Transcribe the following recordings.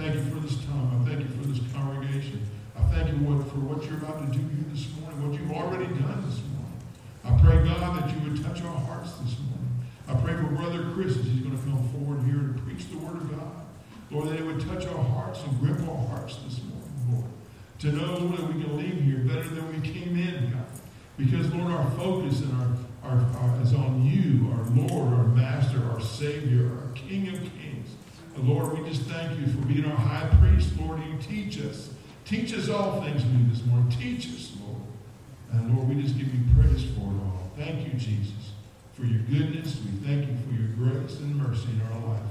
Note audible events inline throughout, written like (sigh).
thank you for this time. I thank you for this congregation. I thank you for what you're about to do here this morning, what you've already done this morning. I pray, God, that you would touch our hearts this morning. I pray for Brother Chris as he's going to come forward here to preach the Word of God. Lord, that it would touch our hearts and grip our hearts this morning, Lord. To know, Lord, that we can leave here better than we came in, God. Because, Lord, our focus and our, our, our is on you, our Lord, our Master, our Savior, our King of Kings. And Lord, we just thank you for being our high priest, Lord. You teach us. Teach us all things new this morning. Teach us, Lord. And Lord, we just give you praise for it all. Thank you, Jesus, for your goodness. We thank you for your grace and mercy in our life.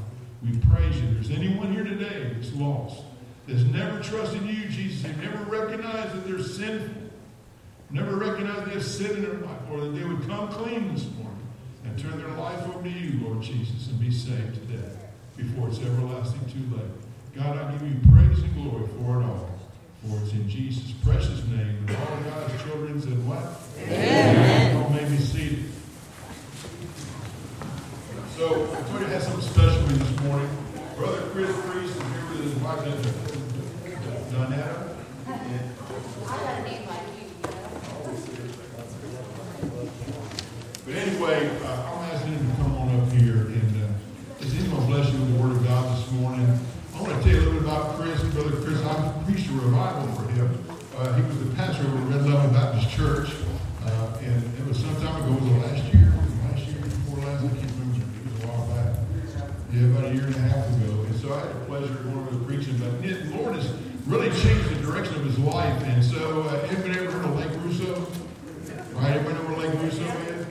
We praise you. There's anyone here today that's lost, that's never trusted you, Jesus, they never recognized that they're sinful, never recognized they have sin in their life, or that they would come clean this morning and turn their life over to you, Lord Jesus, and be saved today before it's everlasting too late. God, I give you praise and glory for it all. For it's in Jesus' precious name. And all God's children said, What? Amen. All may be seated. So, I told you I had something special for you this morning. Brother Chris Priest is here with his wife, Donetta. I got a name like you, But anyway, uh, I'm asking him to come on up here and uh, is he's going to bless you with the Word of God this morning. I want to tell you a little bit about Chris. Brother Chris, I preached a revival for him. Uh, he was the pastor of Red Level Baptist Church, uh, and it was some time ago. Was it last year? Last year, before last? I can't remember. It was a while back. Yeah, about a year and a half ago. And so I had the pleasure of going over the preaching. But the Lord has really changed the direction of his life. And so, uh, anybody ever heard of Lake Rousseau? Right? Everybody know where Lake Rousseau is?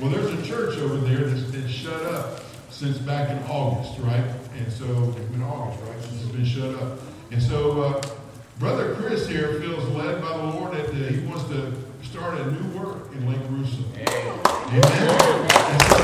Well, there's a church over there that's been shut up since back in August, right? And so, it's been August, right? Since it's been shut up. And so, uh, Brother Chris here feels led by the Lord that uh, he wants to start a new work in Lake Rousseau. Amen. And so,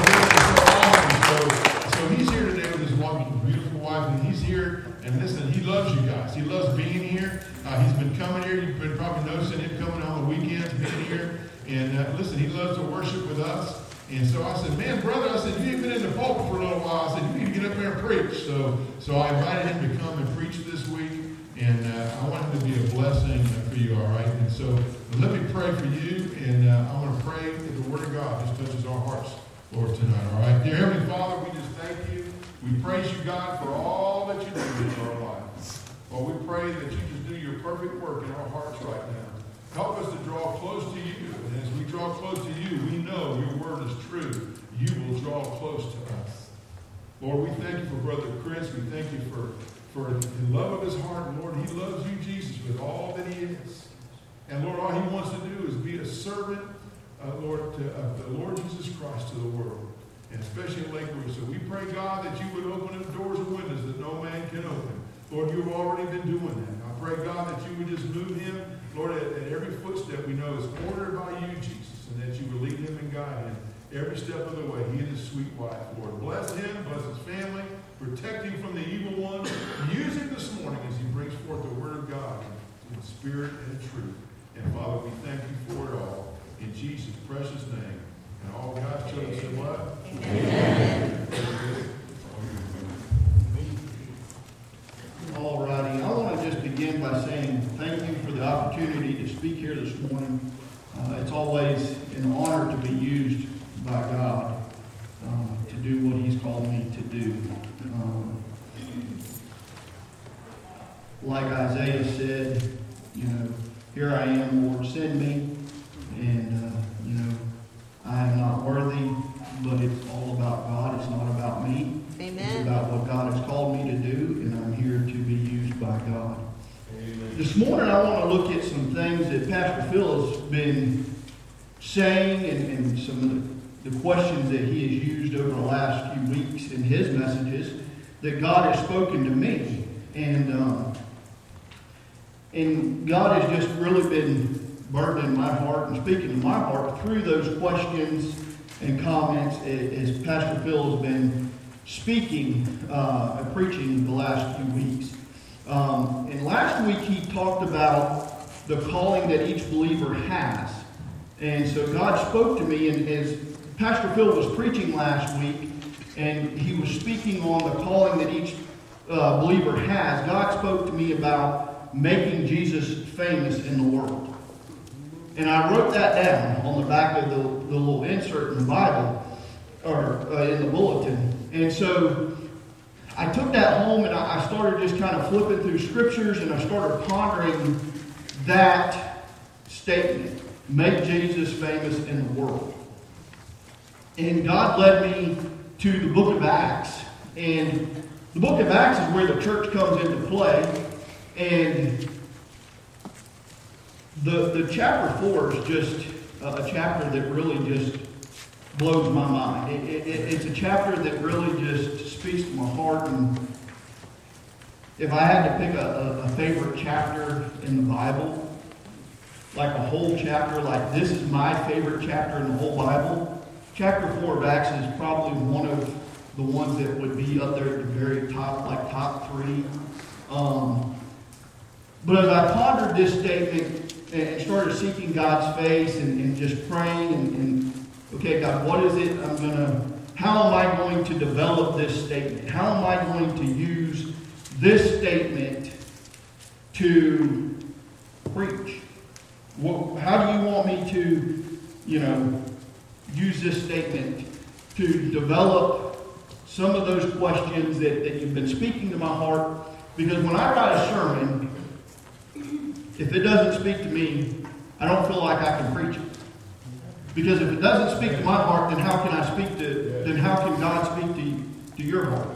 so. He's here today with his wife, beautiful wife, and he's here. And listen, he loves you guys. He loves being here. Uh, he's been coming here. You've been probably noticing him coming on the weekends, being here. And uh, listen, he loves to worship with us. And so I said, man, brother, I said, you ain't been in the pulpit for a little while. I said, you need to get up there and preach. So, so I invited him to come and preach this week. And uh, I want him to be a blessing for you, all right? And so let me pray for you. And uh, I want to pray that the Word of God just touches our hearts, Lord, tonight, all right? Dear Heavenly Father, we just thank you. We praise you, God, for all that you do in our lives. Lord, we pray that you just do your perfect work in our hearts right now. Help us to draw close to you. And as we draw close to you, we know your word is true. You will draw close to us. Lord, we thank you for Brother Chris. We thank you for, for the love of his heart. Lord, he loves you, Jesus, with all that he is. And Lord, all he wants to do is be a servant, uh, Lord, to, of the Lord Jesus Christ to the world. And especially in Lake Louise. So we pray, God, that you would open up doors and windows that no man can open. Lord, you've already been doing that. I pray, God, that you would just move him, Lord, at, at every footstep we know is ordered by you, Jesus, and that you would lead him and guide him every step of the way. He and his sweet wife, Lord. Bless him, bless his family, protect him from the evil one. Use him this morning as he brings forth the word of God in spirit and truth. And Father, we thank you for it all. In Jesus' precious name. And all God's children said what? Amen. All righty. I want to just begin by saying thank you for the opportunity to speak here this morning. Uh, it's always an honor to be used by God uh, to do what He's called me to do. Um, like Isaiah said, you know, here I am, Lord, send me. And, uh, you know, I am not worthy, but it's This morning, I want to look at some things that Pastor Phil has been saying and, and some of the, the questions that he has used over the last few weeks in his messages that God has spoken to me. And, um, and God has just really been burdening my heart and speaking to my heart through those questions and comments as Pastor Phil has been speaking, uh, preaching the last few weeks. Um, and last week he talked about the calling that each believer has. And so God spoke to me, and as Pastor Phil was preaching last week, and he was speaking on the calling that each uh, believer has, God spoke to me about making Jesus famous in the world. And I wrote that down on the back of the, the little insert in the Bible, or uh, in the bulletin. And so I took that home and I started just kind of flipping through scriptures and I started pondering that statement make Jesus famous in the world. And God led me to the book of Acts. And the book of Acts is where the church comes into play. And the, the chapter 4 is just a chapter that really just blows my mind. It, it, it's a chapter that really just speaks to my heart. And if I had to pick a, a, a favorite chapter in the Bible, like a whole chapter, like this is my favorite chapter in the whole Bible, chapter 4 of Acts is probably one of the ones that would be up there at the very top, like top three. Um, but as I pondered this statement and started seeking God's face and, and just praying and, and, okay, God, what is it I'm going to, how am I going to develop this statement? How am I going to use this statement to preach? What, how do you want me to, you know, use this statement to develop some of those questions that, that you've been speaking to my heart? Because when I write a sermon, if it doesn't speak to me, I don't feel like I can preach it. Because if it doesn't speak to my heart, then how can I speak to, then how can God speak to, to your heart?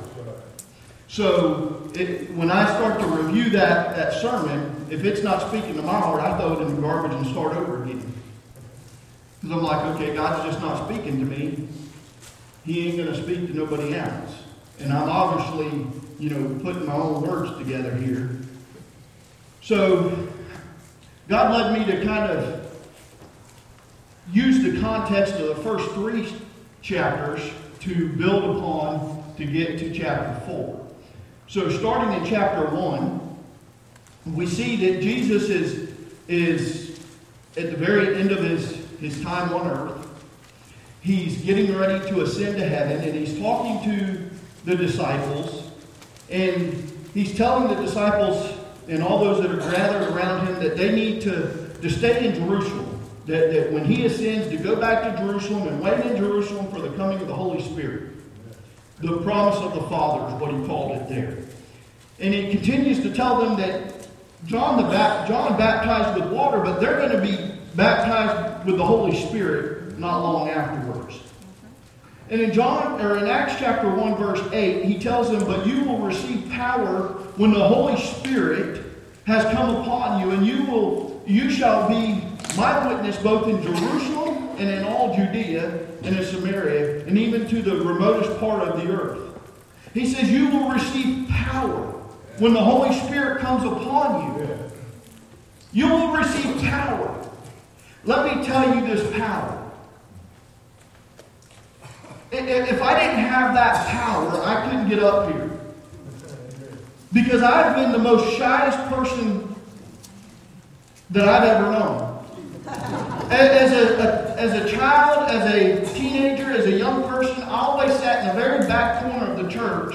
So it, when I start to review that, that sermon, if it's not speaking to my heart, I throw it in the garbage and start over again. Because I'm like, okay, God's just not speaking to me. He ain't going to speak to nobody else. And I'm obviously, you know, putting my own words together here. So God led me to kind of use the context of the first three chapters to build upon to get to chapter 4. So, starting in chapter 1, we see that Jesus is, is at the very end of his, his time on earth. He's getting ready to ascend to heaven, and he's talking to the disciples, and he's telling the disciples and all those that are gathered around him that they need to, to stay in Jerusalem. That, that when he ascends, to go back to Jerusalem and wait in Jerusalem for the coming of the Holy Spirit. The promise of the Father is what he called it there. And he continues to tell them that John, the ba- John baptized with water, but they're going to be baptized with the Holy Spirit not long afterwards. And in John, or in Acts chapter 1, verse 8, he tells them, But you will receive power when the Holy Spirit has come upon you, and you will you shall be my witness both in Jerusalem and in all Judea and in Samaria, and even to the remotest part of the earth. He says, You will receive power when the Holy Spirit comes upon you. You will receive power. Let me tell you this power. If I didn't have that power, I couldn't get up here. Because I've been the most shyest person that I've ever known. As a, a, as a child, as a teenager, as a young person, I always sat in the very back corner of the church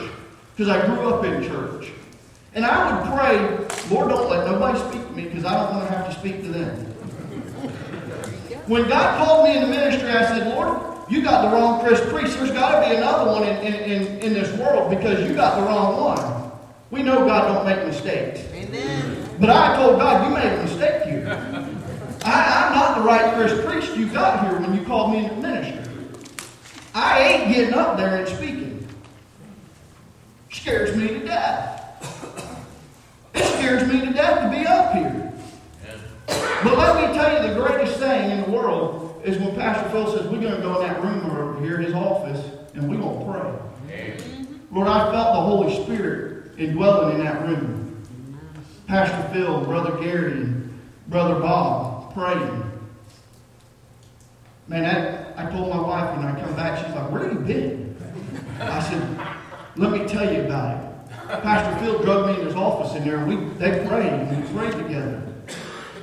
because I grew up in church. And I would pray, Lord, don't let nobody speak to me because I don't want to have to speak to them. When God called me into ministry, I said, Lord, you got the wrong Chris Priest. There's got to be another one in, in, in, in this world because you got the wrong one. We know God don't make mistakes. Amen. But I told God, you made a mistake here. I, am not the right Chris Priest you got here when you called me into ministry. I ain't getting up there and speaking. Scares me to death. It scares me to death to be up here. But let me tell you, the greatest thing in the world is when Pastor Phil says, we're going to go in that room over here, his office, and we're going to pray. Lord, I felt the Holy Spirit indwelling in that room. Pastor Phil, Brother Gary, Brother Bob praying. Man, I, I told my wife when I come back, she's like, where have you been? I said, let me tell you about it. Pastor Phil drug me in his office in there, and we they prayed, and we prayed together.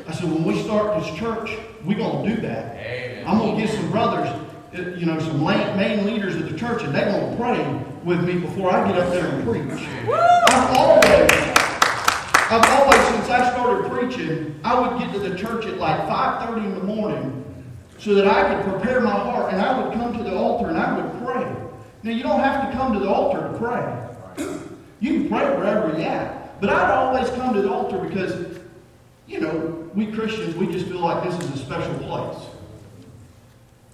I said, when we start this church, we're going to do that. Amen. I'm going to get some brothers, uh, you know, some main leaders of the church, and they're going to pray with me before I get up there and preach. I've always, I've always, since I started preaching, I would get to the church at like 5.30 in the morning so that I could prepare my heart and I would come to the altar and I would pray. Now, you don't have to come to the altar to pray. You can pray wherever you're at. But I'd always come to the altar because, you know, we Christians, we just feel like this is a special place.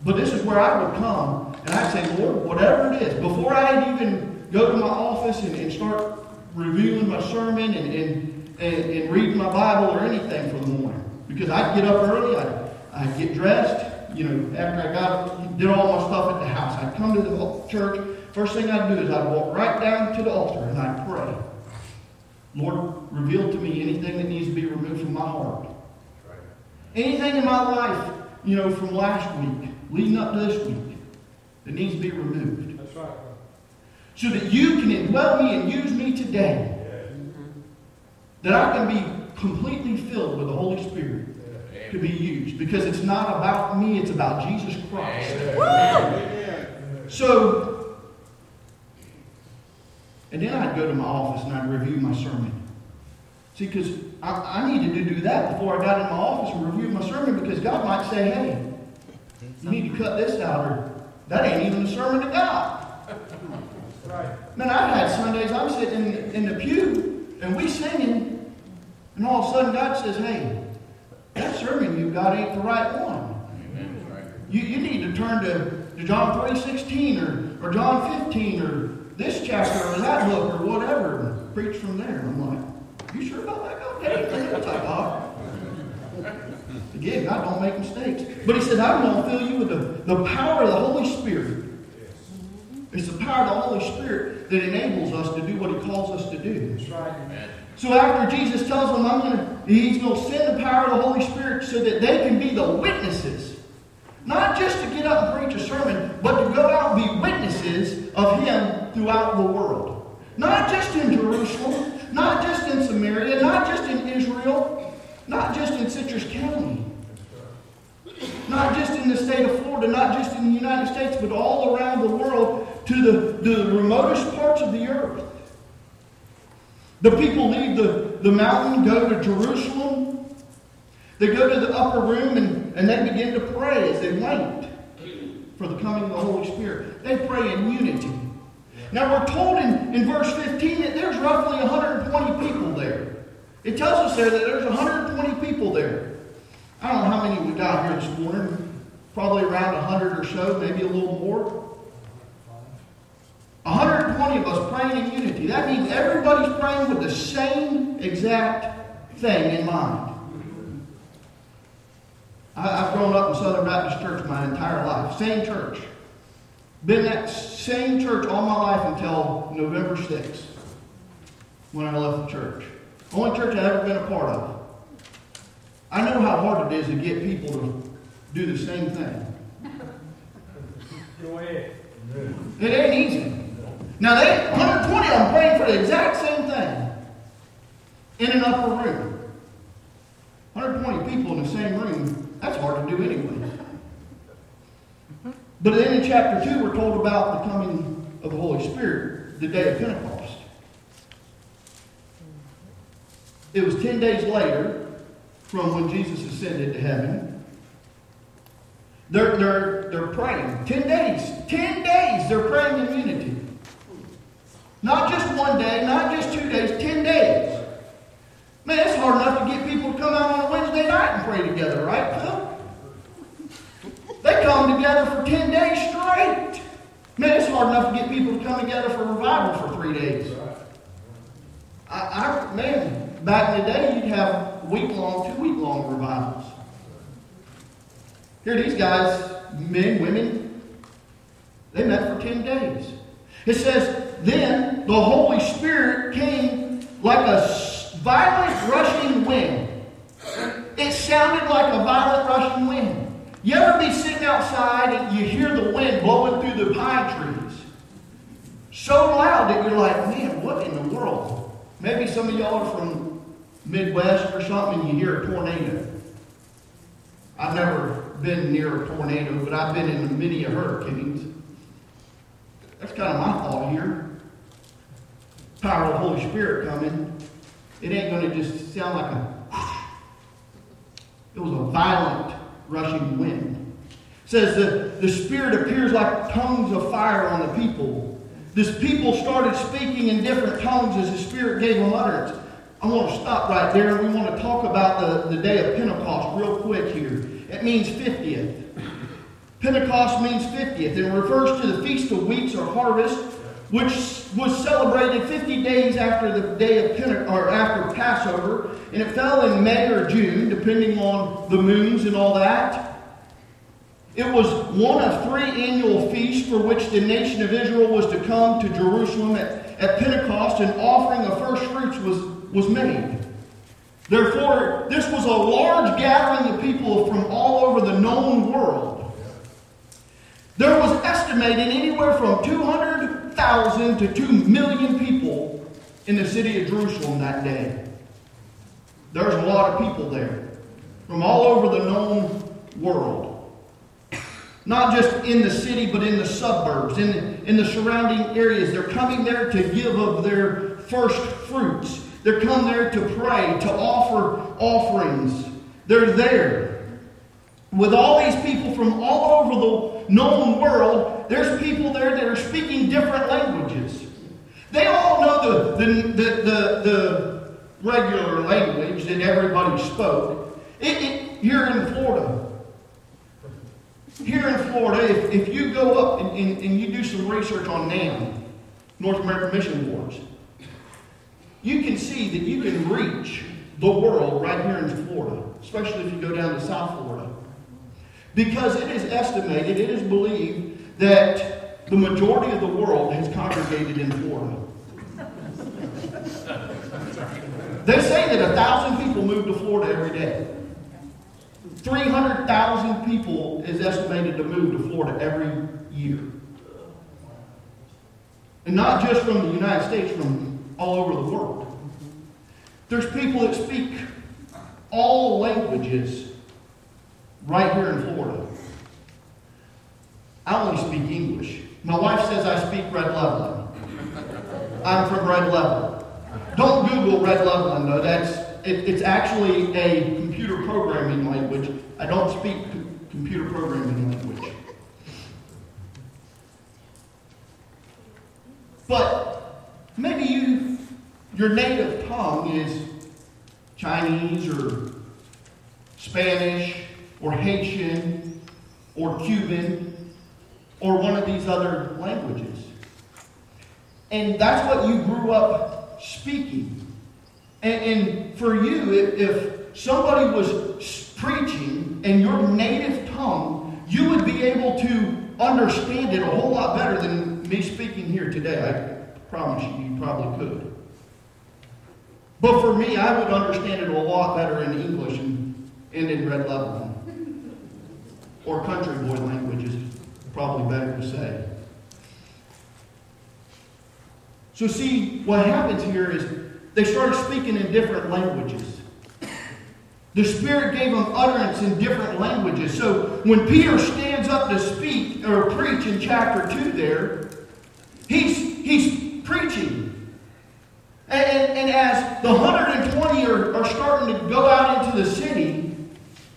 But this is where I would come and I'd say, Lord, whatever it is, before I'd even go to my office and, and start reviewing my sermon and, and, and, and reading my Bible or anything for the morning. Because I'd get up early, I'd, I'd get dressed, you know, after I got did all my stuff at the house. I'd come to the church. First thing I'd do is I'd walk right down to the altar and I'd pray. Lord, reveal to me anything that needs to be removed from my heart. Anything in my life, you know, from last week, leading up to this week, that needs to be removed. That's right. So that you can indwell me and use me today. That I can be completely filled with the Holy Spirit to be used. Because it's not about me, it's about Jesus Christ. So, and then I'd go to my office and I'd review my sermon. See, because I, I needed to do that before I got in my office and review my sermon because God might say, hey, you need to cut this out or that ain't even the sermon to God. (laughs) Right. Man, I've had Sundays I'm sitting in, in the pew and we singing, and all of a sudden God says, hey, that sermon you've got ain't the right one. You, you need to turn to, to John 3.16 or, or John 15 or this chapter or that book or whatever and preach from there. I'm like, you sure about that, God? That ain't the type. Again, God don't make mistakes. But he said, I'm going to fill you with the, the power of the Holy Spirit. It's the power of the Holy Spirit that enables us to do what he calls us to do. That's right. So after Jesus tells them, I'm gonna, he's going to send the power of the Holy Spirit so that they can be the witnesses. Not just to get up and preach a sermon, but to go out and be witnesses of him throughout the world. Not just in Jerusalem, not just in Samaria, not just in Israel, not just in Citrus County. Not just in the state of Florida, not just in the United States, but all around the world to the, the remotest parts of the earth. The people leave the, the mountain, go to Jerusalem. They go to the upper room and, and they begin to pray as they wait for the coming of the Holy Spirit. They pray in unity. Now we're told in, in verse 15 that there's roughly 120 people there. It tells us there that there's 120 people there. I don't know how many we got here this morning. Probably around 100 or so, maybe a little more. 120 of us praying in unity. That means everybody's praying with the same exact thing in mind. I, I've grown up in Southern Baptist Church my entire life. Same church. Been that same church all my life until November 6th when I left the church. Only church I've ever been a part of. I know how hard it is to get people to do the same thing. Go ahead. It ain't easy. Now they 120 of them praying for the exact same thing in an upper room. 120 people in the same room, that's hard to do anyway. But then in chapter 2, we're told about the coming of the Holy Spirit, the day of Pentecost. It was 10 days later from when Jesus ascended to heaven. They're, they're, they're praying. 10 days. 10 days they're praying in unity. Not just one day, not just two days, 10 days. Man, it's hard enough to get people to come out on a Wednesday night and pray together, right? They come together for 10 days straight. Man, it's hard enough to get people to come together for revival for three days. I, I man, back in the day, you'd have week long, two week long revivals. Here, these guys, men, women, they met for 10 days. It says, then the Holy Spirit came like a violent rushing wind. It sounded like a violent rushing wind. You ever be sitting outside and you hear the wind blowing through the pine trees? So loud that you're like, man, what in the world? Maybe some of y'all are from Midwest or something and you hear a tornado. I've never been near a tornado, but I've been in many hurricanes. That's kind of my thought here. Power of the Holy Spirit coming. It ain't going to just sound like a it was a violent rushing wind. It says that the Spirit appears like tongues of fire on the people. This people started speaking in different tongues as the Spirit gave them utterance. I want to stop right there we want to talk about the, the day of Pentecost real quick here. It means 50th. Pentecost means 50th and refers to the Feast of Weeks or Harvest, which was celebrated 50 days after the day of Pentecost, or after Passover, and it fell in May or June, depending on the moons and all that. It was one of three annual feasts for which the nation of Israel was to come to Jerusalem at, at Pentecost, and offering of first fruits was, was made. Therefore, this was a large gathering of people from all over the known world. There was estimated anywhere from 200,000 to 2 million people in the city of Jerusalem that day. There's a lot of people there from all over the known world. Not just in the city, but in the suburbs, in the, in the surrounding areas. They're coming there to give of their first fruits. They're come there to pray, to offer offerings. They're there. With all these people from all over the known world, there's people there that are speaking different languages. They all know the, the, the, the, the regular language that everybody spoke. It, it, here in Florida, here in Florida, if, if you go up and, and, and you do some research on NAM, North American Mission Boards, you can see that you can reach the world right here in Florida, especially if you go down to South Florida. Because it is estimated, it is believed that the majority of the world has congregated in Florida. They say that a thousand people move to Florida every day. 300,000 people is estimated to move to Florida every year. And not just from the United States, from all over the world. There's people that speak all languages right here in Florida. I only speak English. My wife says I speak Red Levelland. I'm from Red Level. Don't Google Red Levelland, though. That's it, it's actually a computer programming language. I don't speak computer programming language. But maybe you, your native tongue is Chinese or Spanish or Haitian or Cuban or one of these other languages. And that's what you grew up speaking. And, and for you, if, if somebody was preaching in your native tongue, you would be able to understand it a whole lot better than me speaking here today. I promise you, you probably could. But for me, I would understand it a lot better in English and, and in Red Level. Or country boy language is probably better to say. So, see, what happens here is they started speaking in different languages. The Spirit gave them utterance in different languages. So, when Peter stands up to speak or preach in chapter 2 there, he's, he's preaching. And, and, and as the 120 are, are starting to go out into the city,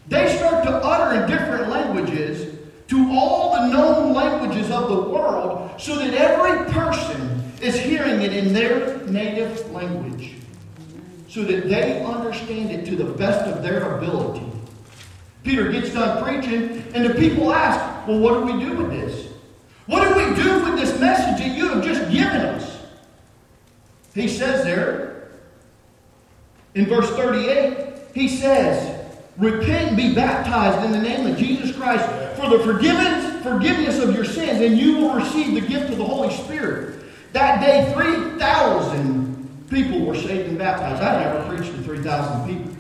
they start to utter in different languages to all the known languages of the world so that every person is hearing it in their native language so that they understand it to the best of their ability. Peter gets done preaching, and the people ask, Well, what do we do with this? What do we do with this message that you have just given us? He says there in verse 38, he says, Repent be baptized in the name of Jesus Christ for the forgiveness, forgiveness of your sins, and you will receive the gift of the Holy Spirit. That day, 3,000 people were saved and baptized. I never preached to 3,000 people.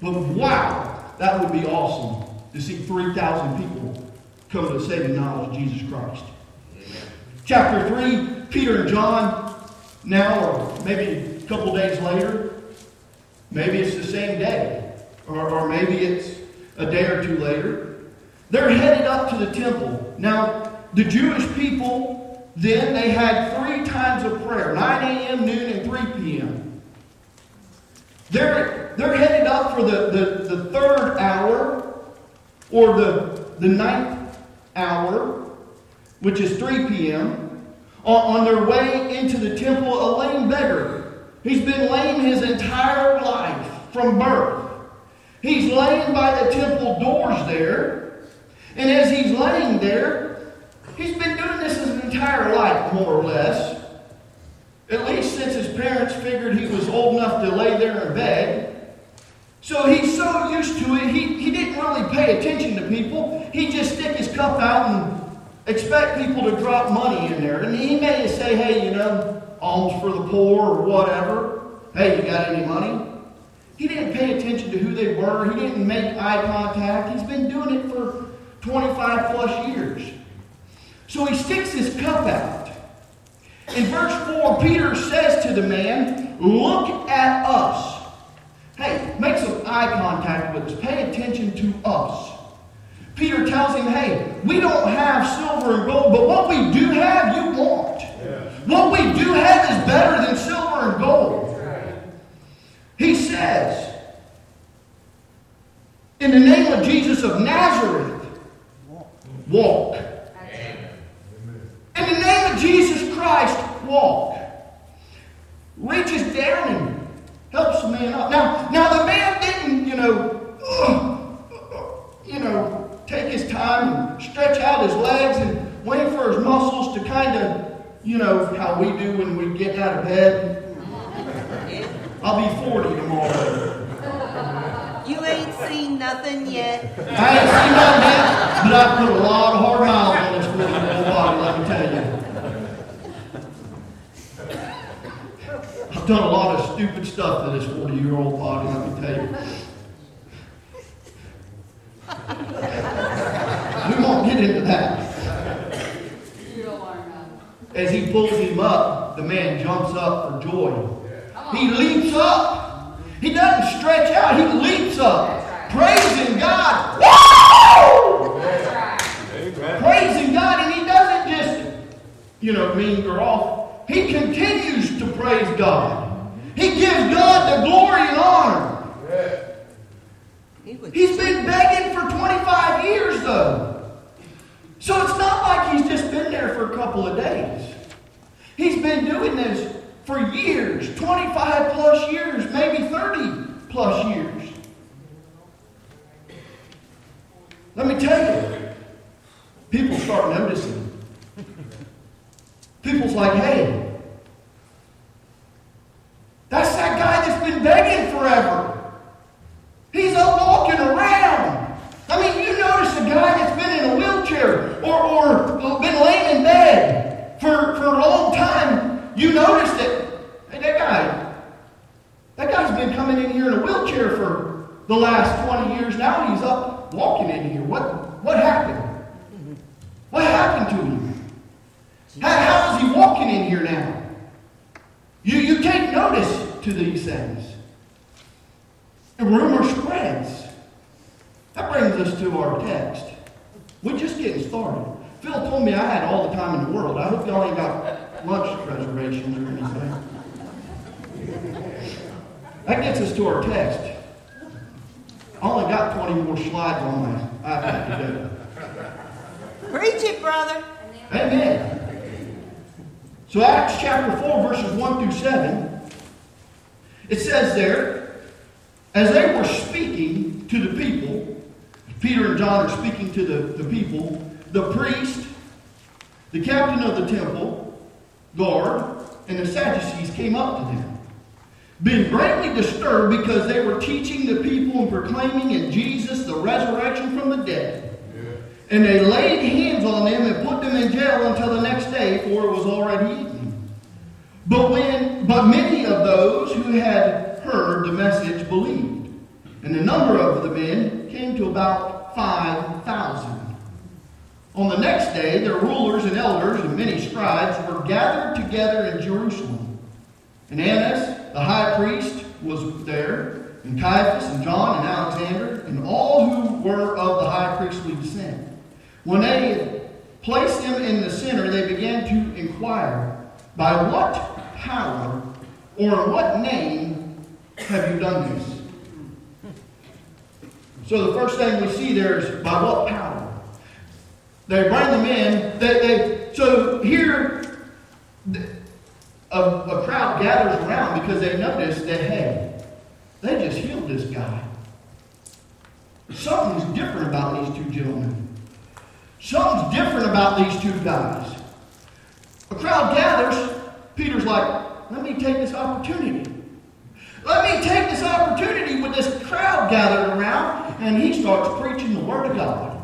But wow, that would be awesome to see 3,000 people come to the saving knowledge of Jesus Christ. Chapter 3, Peter and John, now, or maybe a couple days later, maybe it's the same day, or, or maybe it's a day or two later, they're headed up to the temple. Now, the Jewish people then they had three times of prayer 9 a.m., noon, and 3 p.m. They're, they're headed up for the, the, the third hour or the, the ninth hour, which is 3 p.m., on, on their way into the temple, a lame beggar. He's been lame his entire life from birth. He's laying by the temple doors there, and as he's laying there, he's been doing this his entire life, more or less. At least since his parents figured he was old enough to lay there in bed. So he's so used to it, he, he didn't really pay attention to people. He'd just stick his cup out and expect people to drop money in there. And he may say, hey, you know, alms for the poor or whatever. Hey, you got any money? He didn't pay attention to who they were. He didn't make eye contact. He's been doing it for 25 plus years. So he sticks his cup out. In verse 4, Peter says to the man, Look at us. Hey, make some eye contact with us. Pay attention to us. Peter tells him, Hey, we don't have silver and gold, but what we do have, you want. What we do have is better than silver and gold. Says, In the name of Jesus of Nazareth, walk. In the name of Jesus Christ, walk. Reaches down and helps the man up. Now, now the man didn't, you know, uh, you know, take his time and stretch out his legs and wait for his muscles to kind of, you know, how we do when we get out of bed. I'll be 40 tomorrow. You ain't seen nothing yet. I ain't seen nothing yet, but I put a lot of hard miles on this 40 year old body, let me tell you. I've done a lot of stupid stuff to this 40 year old body, let me tell you. We won't get into that. You'll learn that. As he pulls him up, the man jumps up for joy. He leaps up. He doesn't stretch out, he leaps up. Praising God. Woo! Praising God, and he doesn't just, you know, mean or off. He continues to praise God. He gives God the glory and honor. He He's been begging for 25 years, though. So it's not like he's just been there for a couple of days. He's been doing this for years 25 plus years, maybe 30 plus years. Let me tell you, people start noticing. People's like, hey, that's that guy that's been begging forever. By what power or what name have you done this? So the first thing we see there is by what power? They bring them in. They, they, so here, a, a crowd gathers around because they notice that, hey, they just healed this guy. Something's different about these two gentlemen. Something's different about these two guys. A crowd gathers. Peter's like, let me take this opportunity. Let me take this opportunity with this crowd gathered around, and he starts preaching the Word of God.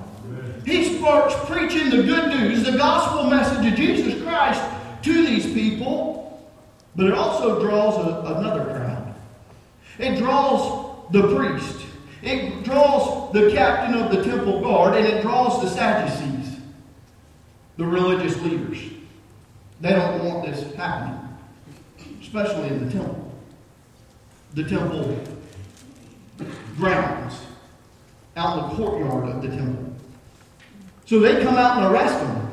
He starts preaching the good news, the gospel message of Jesus Christ to these people, but it also draws a, another crowd. It draws the priest, it draws the captain of the temple guard, and it draws the Sadducees, the religious leaders. They don't want this happening, especially in the temple the temple grounds, out in the courtyard of the temple. So they come out and arrest him.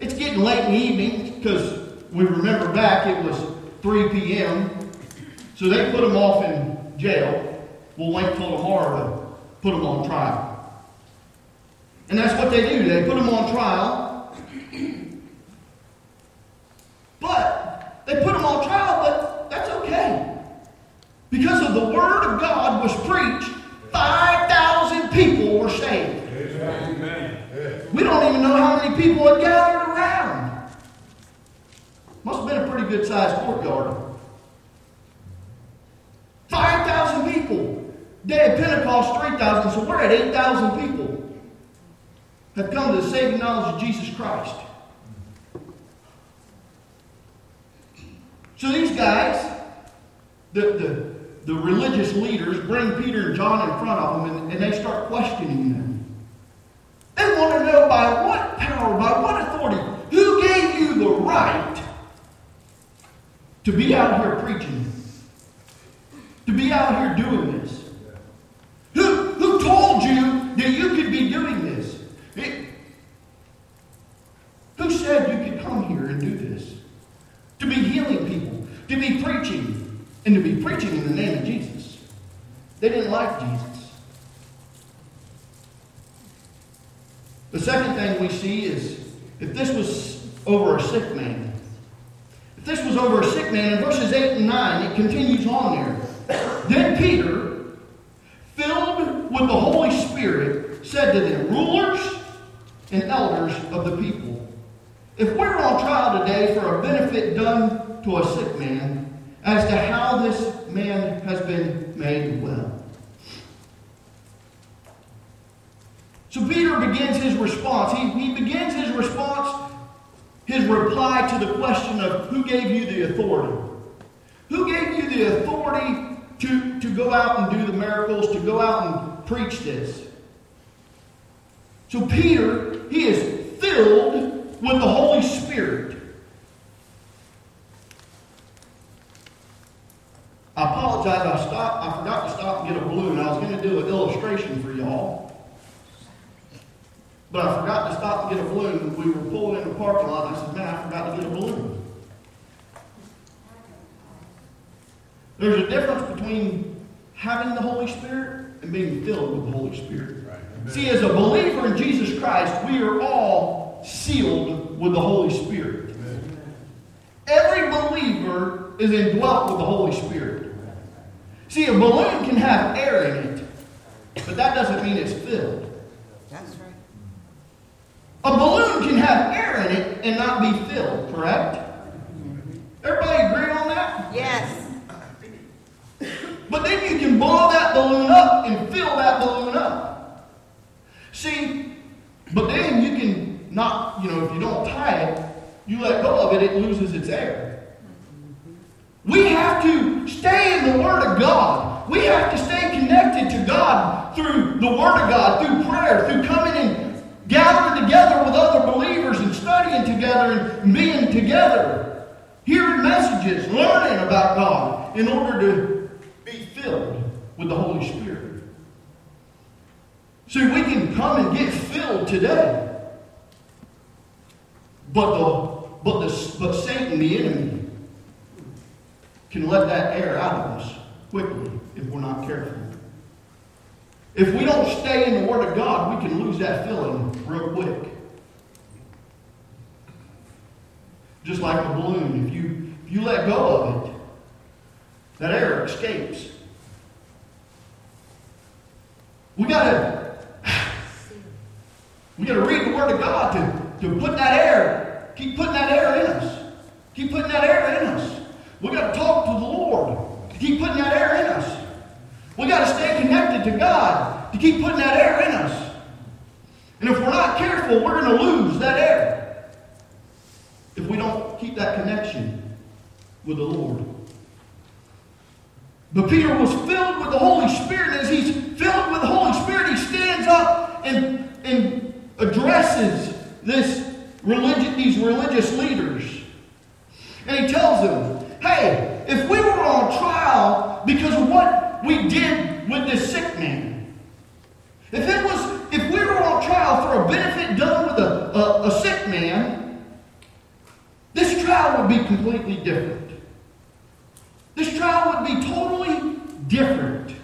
It's getting late in the evening because we remember back it was 3 p.m. So they put him off in jail. We'll wait till tomorrow to put him on trial. And that's what they do. They put him on trial. But they put him on trial, but that's okay. Because of the Word of God was preached, 5,000 people were saved. Amen. We don't even know how many people had gathered around. Must have been a pretty good sized courtyard. 5,000 people. Day of Pentecost, 3,000. So we're at 8,000 people have come to the saving knowledge of Jesus Christ. So these guys, the, the, the religious leaders bring Peter and John in front of them and, and they start questioning them. They want to know by what power, by what authority, who gave you the right to be out here preaching, to be out here doing this? Who, who told you that you could be doing this? It, who said you could come here and do this? To be healing people, to be preaching, and to be preaching in the name of Jesus. They didn't like Jesus. The second thing we see is if this was over a sick man, if this was over a sick man, in verses 8 and 9, it continues on there. Then Peter, filled with the Holy Spirit, said to them, Rulers and elders of the people, if we're on trial today for a benefit done to a sick man, as to how this man has been made well. So Peter begins his response. He, he begins his response, his reply to the question of who gave you the authority? Who gave you the authority to, to go out and do the miracles, to go out and preach this? So Peter, he is filled with the Holy Spirit. I apologize. I stopped. I forgot to stop and get a balloon. I was going to do an illustration for y'all. But I forgot to stop and get a balloon. We were pulling in the parking lot, and I said, man, I forgot to get a balloon. There's a difference between having the Holy Spirit and being filled with the Holy Spirit. Right. See, as a believer in Jesus Christ, we are all sealed with the Holy Spirit. Amen. Every believer is indwelt with the Holy Spirit. See, a balloon can have air in it, but that doesn't mean it's filled. That's right. A balloon can have air in it and not be filled, correct? Everybody agree on that? Yes. But then you can blow that balloon up and fill that balloon up. See, but then you can not, you know, if you don't tie it, you let go of it, it loses its air. We have to stay in the Word of God. We have to stay connected to God through the Word of God, through prayer, through coming and gathering together with other believers and studying together and being together, hearing messages, learning about God in order to be filled with the Holy Spirit. See, we can come and get filled today. But the But, the, but Satan, the enemy, can let that air out of us quickly if we're not careful. If we don't stay in the Word of God, we can lose that feeling real quick. Just like a balloon. If you, if you let go of it, that air escapes. We gotta (sighs) we gotta read the Word of God to, to put that air, keep putting that air in us. Keep putting that air in us. We gotta talk to the Lord to keep putting that air in us. We gotta stay connected to God to keep putting that air in us. And if we're not careful, we're gonna lose that air. If we don't keep that connection with the Lord. But Peter was filled with the Holy Spirit. As he's filled with the Holy Spirit, he stands up and, and addresses this religion, these religious leaders. And he tells them, hey, if we were on trial because of what we did with this sick man, if it was if we were on trial for a benefit done with a, a, a sick man, this trial would be completely different. This trial would be totally different.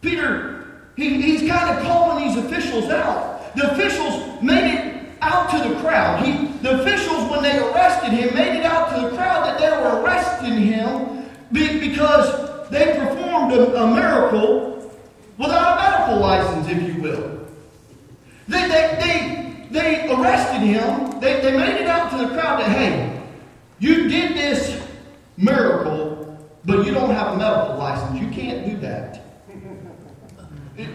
Peter, he, he's kind of calling these officials out. The officials made it out to the crowd. He, the officials, when they arrested him, made it out to the crowd that they were arresting him because they performed a, a miracle without a medical license, if you will. They, they, they, they arrested him. They, they made it out to the crowd that, hey, you did this miracle, but you don't have a medical license. You can't do that.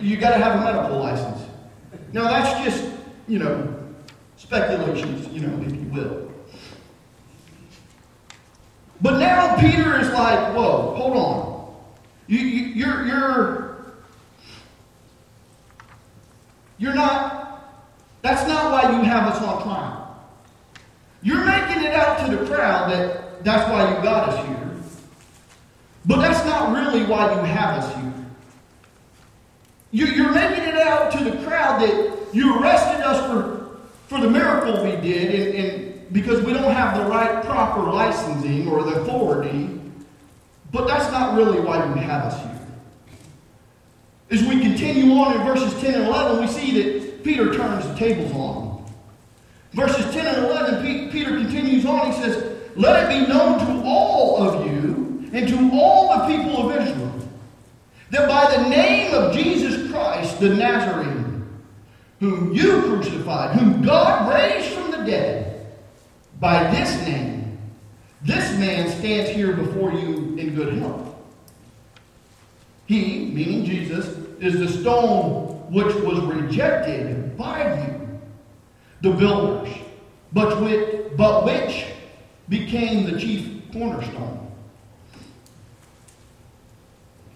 You got to have a medical license. Now, that's just, you know, speculations, you know, if you will. But now Peter is like, whoa, hold on. You, you, you're, you're, you're not, that's not why you have us on trial. You're making it out to the crowd that that's why you got us here. But that's not really why you have us here. You're making it out to the crowd that you arrested us for, for the miracle we did and, and because we don't have the right proper licensing or the authority. But that's not really why you have us here. As we continue on in verses 10 and 11, we see that Peter turns the tables on them. Verses 10 and 11, Peter continues on. He says, Let it be known to all of you and to all the people of Israel that by the name of Jesus Christ, the Nazarene, whom you crucified, whom God raised from the dead, by this name, this man stands here before you in good health. He, meaning Jesus, is the stone which was rejected by you, the builders, but which, but which became the chief cornerstone.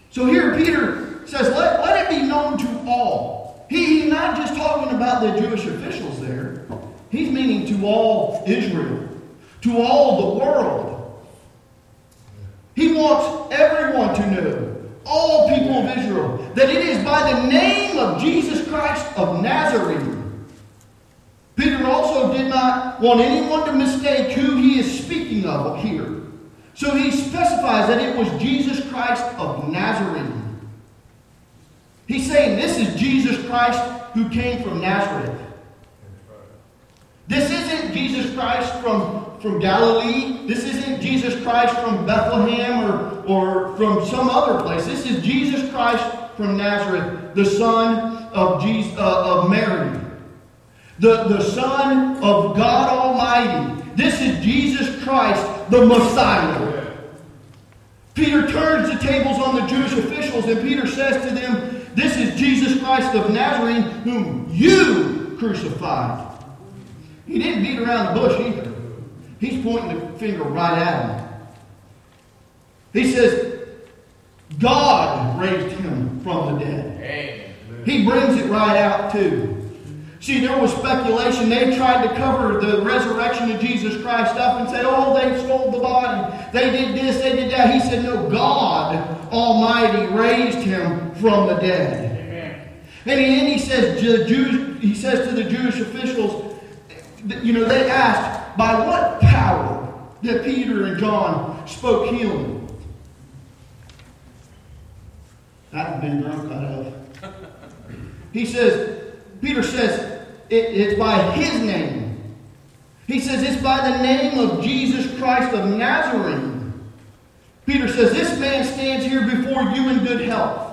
So here Peter says, let, let it be known to all. He, he's not just talking about the Jewish officials there. He's meaning to all Israel, to all the world. He wants everyone to know, all people of Israel, that it is by the name of Jesus Christ of Nazareth. Peter also did not want anyone to mistake who he is speaking of here. So he specifies that it was Jesus Christ of Nazareth. He's saying this is Jesus Christ who came from Nazareth. This isn't Jesus Christ from, from Galilee. This isn't Jesus Christ from Bethlehem or, or from some other place. This is Jesus Christ from Nazareth, the son of, Jesus, uh, of Mary, the, the son of God Almighty. This is Jesus Christ, the Messiah. Peter turns the tables on the Jewish officials and Peter says to them, This is Jesus Christ of Nazareth, whom you crucified. He didn't beat around the bush either. He's pointing the finger right at him. He says, God raised him from the dead. He brings it right out too. See, there was speculation. They tried to cover the resurrection of Jesus Christ up and say, oh, they stole the body. They did this, they did that. He said, no, God Almighty raised him from the dead. Amen. And then he says, Jews, he says to the Jewish officials, you know, they asked, by what power that Peter and John spoke healing? I've been drunk, I have. He says, Peter says, it, it's by his name. He says, it's by the name of Jesus Christ of Nazarene. Peter says, this man stands here before you in good health.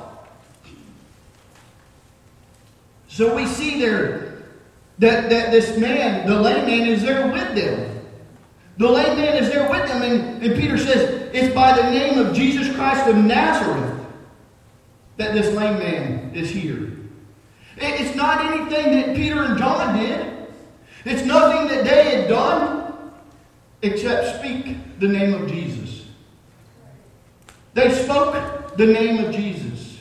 So we see there that, that this man, the lame man, is there with them. The lame man is there with them, and, and Peter says, it's by the name of Jesus Christ of Nazareth that this lame man is here. It- It's not anything that Peter and John did. It's nothing that they had done except speak the name of Jesus. They spoke the name of Jesus.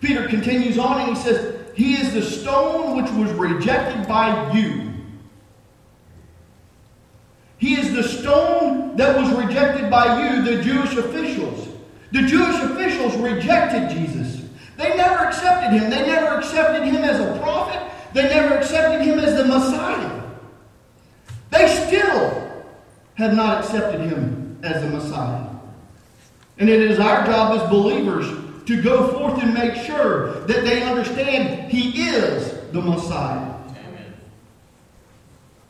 Peter continues on and he says, He is the stone which was rejected by you. He is the stone that was rejected by you, the Jewish officials. The Jewish officials rejected Jesus. They never accepted him. They never accepted him as a prophet. They never accepted him as the Messiah. They still have not accepted him as the Messiah. And it is our job as believers to go forth and make sure that they understand he is the Messiah.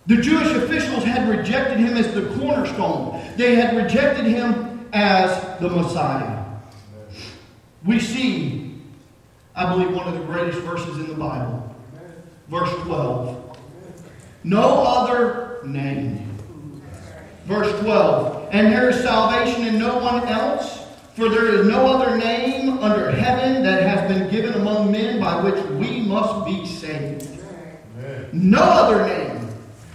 The Jewish officials had rejected him as the cornerstone. They had rejected him as the Messiah. We see, I believe, one of the greatest verses in the Bible. Verse 12. No other name. Verse 12. And there is salvation in no one else, for there is no other name under heaven that has been given among men by which we must be saved. No other name.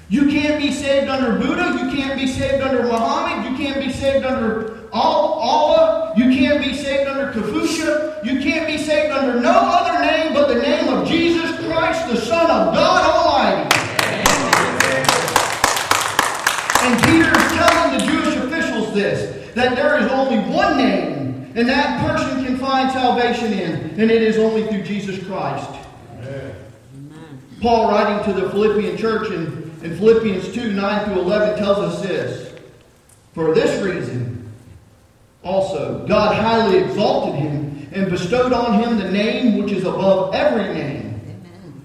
You can't be saved under Buddha. You can't be saved under Muhammad. You can't be saved under Allah. You can't be saved under Confucius. You can't be saved under no other name but the name of Jesus Christ, the Son of God Almighty. And Peter is telling the Jewish officials this that there is only one name, and that person can find salvation in, and it is only through Jesus Christ. Paul, writing to the Philippian church in, in Philippians 2 9 through 11, tells us this. For this reason, also, God highly exalted him and bestowed on him the name which is above every name,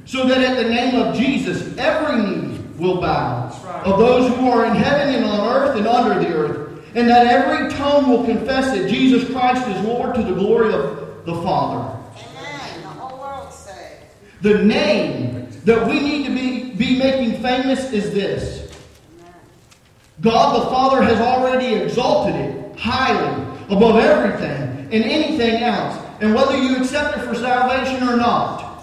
so that at the name of Jesus every knee will bow, of those who are in heaven and on earth and under the earth, and that every tongue will confess that Jesus Christ is Lord to the glory of the Father. Amen. The whole world saved. The name that we need to be, be making famous is this. God the Father has already exalted it highly above everything and anything else. And whether you accept it for salvation or not,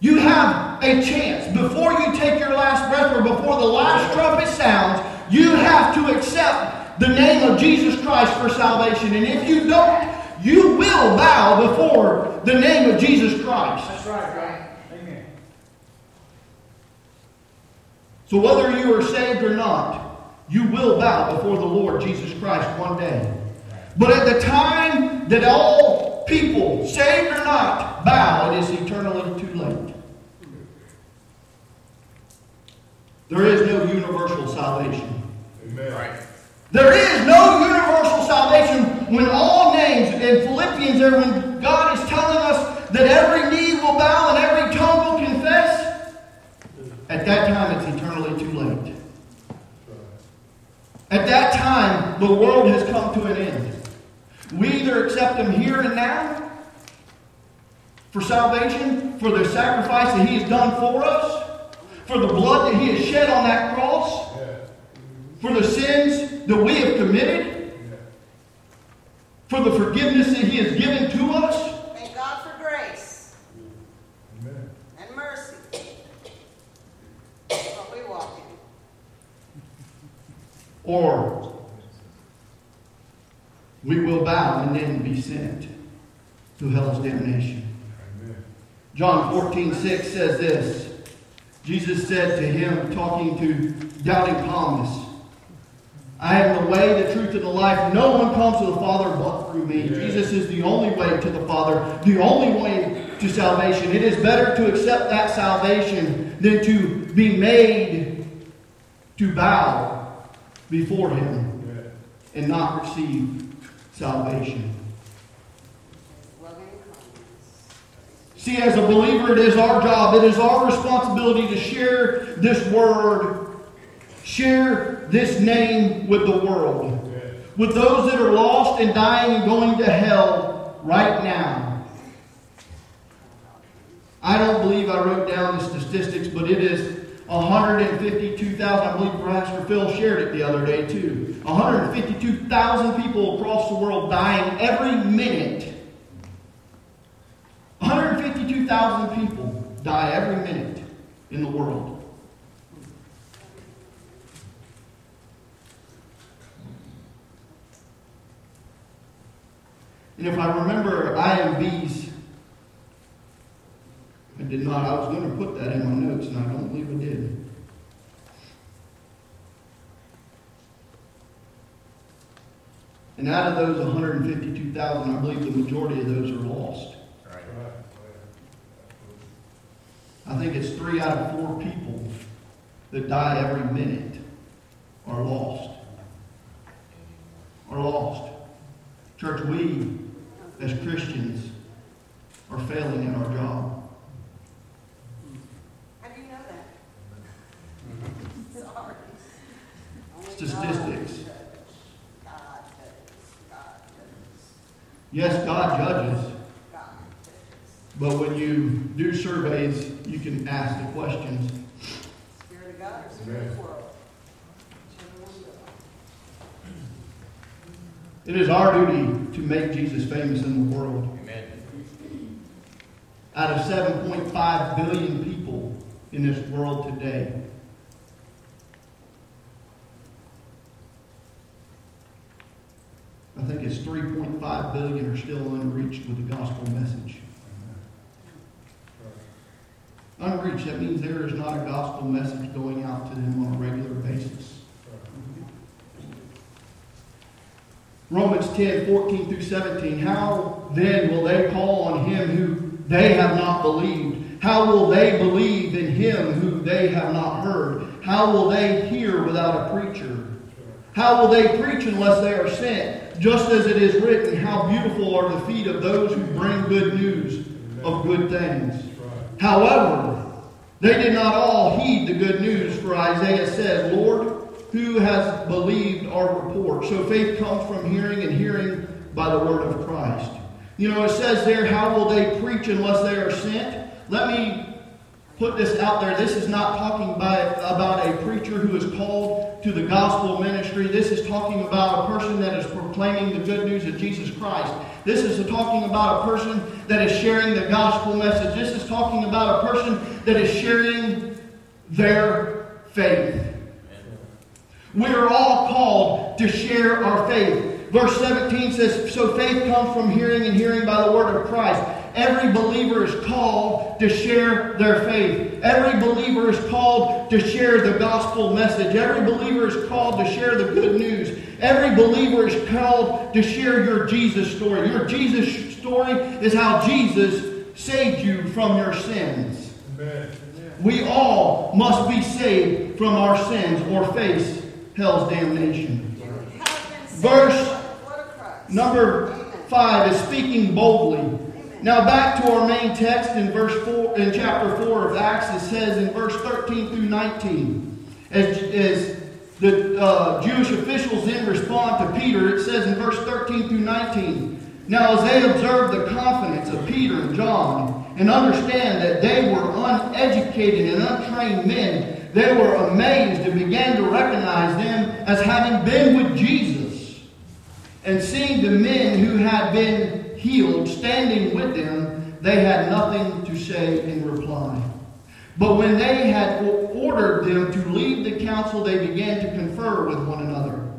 you have a chance. Before you take your last breath or before the last trumpet sounds, you have to accept the name of Jesus Christ for salvation. And if you don't, you will bow before the name of Jesus Christ. That's right, right? Amen. So whether you are saved or not, you will bow before the Lord Jesus Christ one day. But at the time that all people, saved or not, bow, it is eternally too late. There is no universal salvation. Amen. There is no universal salvation when all names, in Philippians there, when God is telling us that every knee will bow and every tongue will confess, at that time it's eternally too late. At that time, the world has come to an end. We either accept Him here and now for salvation, for the sacrifice that He has done for us, for the blood that He has shed on that cross, for the sins that we have committed, for the forgiveness that He has given to us. Thank God for grace Amen. and mercy. That's what we walk in. Or we will bow and then be sent to hell's damnation. Amen. John 14, 6 says this. Jesus said to him, talking to doubting Thomas, I am the way, the truth, and the life. No one comes to the Father but through me. Yeah. Jesus is the only way to the Father, the only way to to salvation. It is better to accept that salvation than to be made to bow before Him and not receive salvation. See, as a believer, it is our job, it is our responsibility to share this word, share this name with the world, with those that are lost and dying and going to hell right now. I don't believe I wrote down the statistics, but it is 152,000. I believe Pastor Phil shared it the other day too. 152,000 people across the world dying every minute 152,000 people die every minute in the world. And if I remember IMB's, I did not, I was going to put that in my notes, and I don't believe I did. And out of those 152,000, I believe the majority of those are lost. I think it's three out of four people that die every minute are lost. Are lost. Church, we as Christians are failing in our job. How do you know that? (laughs) Sorry. Statistics. God judges. God judges. Yes, God judges, God judges. but when you do surveys, you can ask the questions. Spirit of God or spirit of the world? Whichever one you are. It is our duty to make Jesus famous in the world. Out of 7.5 billion people in this world today, I think it's 3.5 billion are still unreached with the gospel message. Unreached, that means there is not a gospel message going out to them on a regular basis. Romans 10, 14 through 17. How then will they call on him who they have not believed? How will they believe in him who they have not heard? How will they hear without a preacher? How will they preach unless they are sent? Just as it is written, How beautiful are the feet of those who bring good news of good things. However, they did not all heed the good news, for Isaiah said, Lord, who has believed our report? So faith comes from hearing, and hearing by the word of Christ. You know, it says there, How will they preach unless they are sent? Let me put this out there. This is not talking by, about a preacher who is called to the gospel ministry. This is talking about a person that is proclaiming the good news of Jesus Christ. This is talking about a person that is sharing the gospel message. This is talking about a person that is sharing their faith. We are all called to share our faith. Verse 17 says, So faith comes from hearing, and hearing by the word of Christ. Every believer is called to share their faith. Every believer is called to share the gospel message. Every believer is called to share the good news. Every believer is called to share your Jesus story. Your Jesus story is how Jesus saved you from your sins. We all must be saved from our sins or face hell's damnation. Verse Number five is speaking boldly. Now back to our main text in verse four, in chapter four of Acts. It says in verse thirteen through nineteen, as, as the uh, Jewish officials then respond to Peter, it says in verse thirteen through nineteen. Now, as they observed the confidence of Peter and John, and understand that they were uneducated and untrained men, they were amazed and began to recognize them as having been with Jesus. And seeing the men who had been healed standing with them, they had nothing to say in reply. But when they had ordered them to leave the council, they began to confer with one another,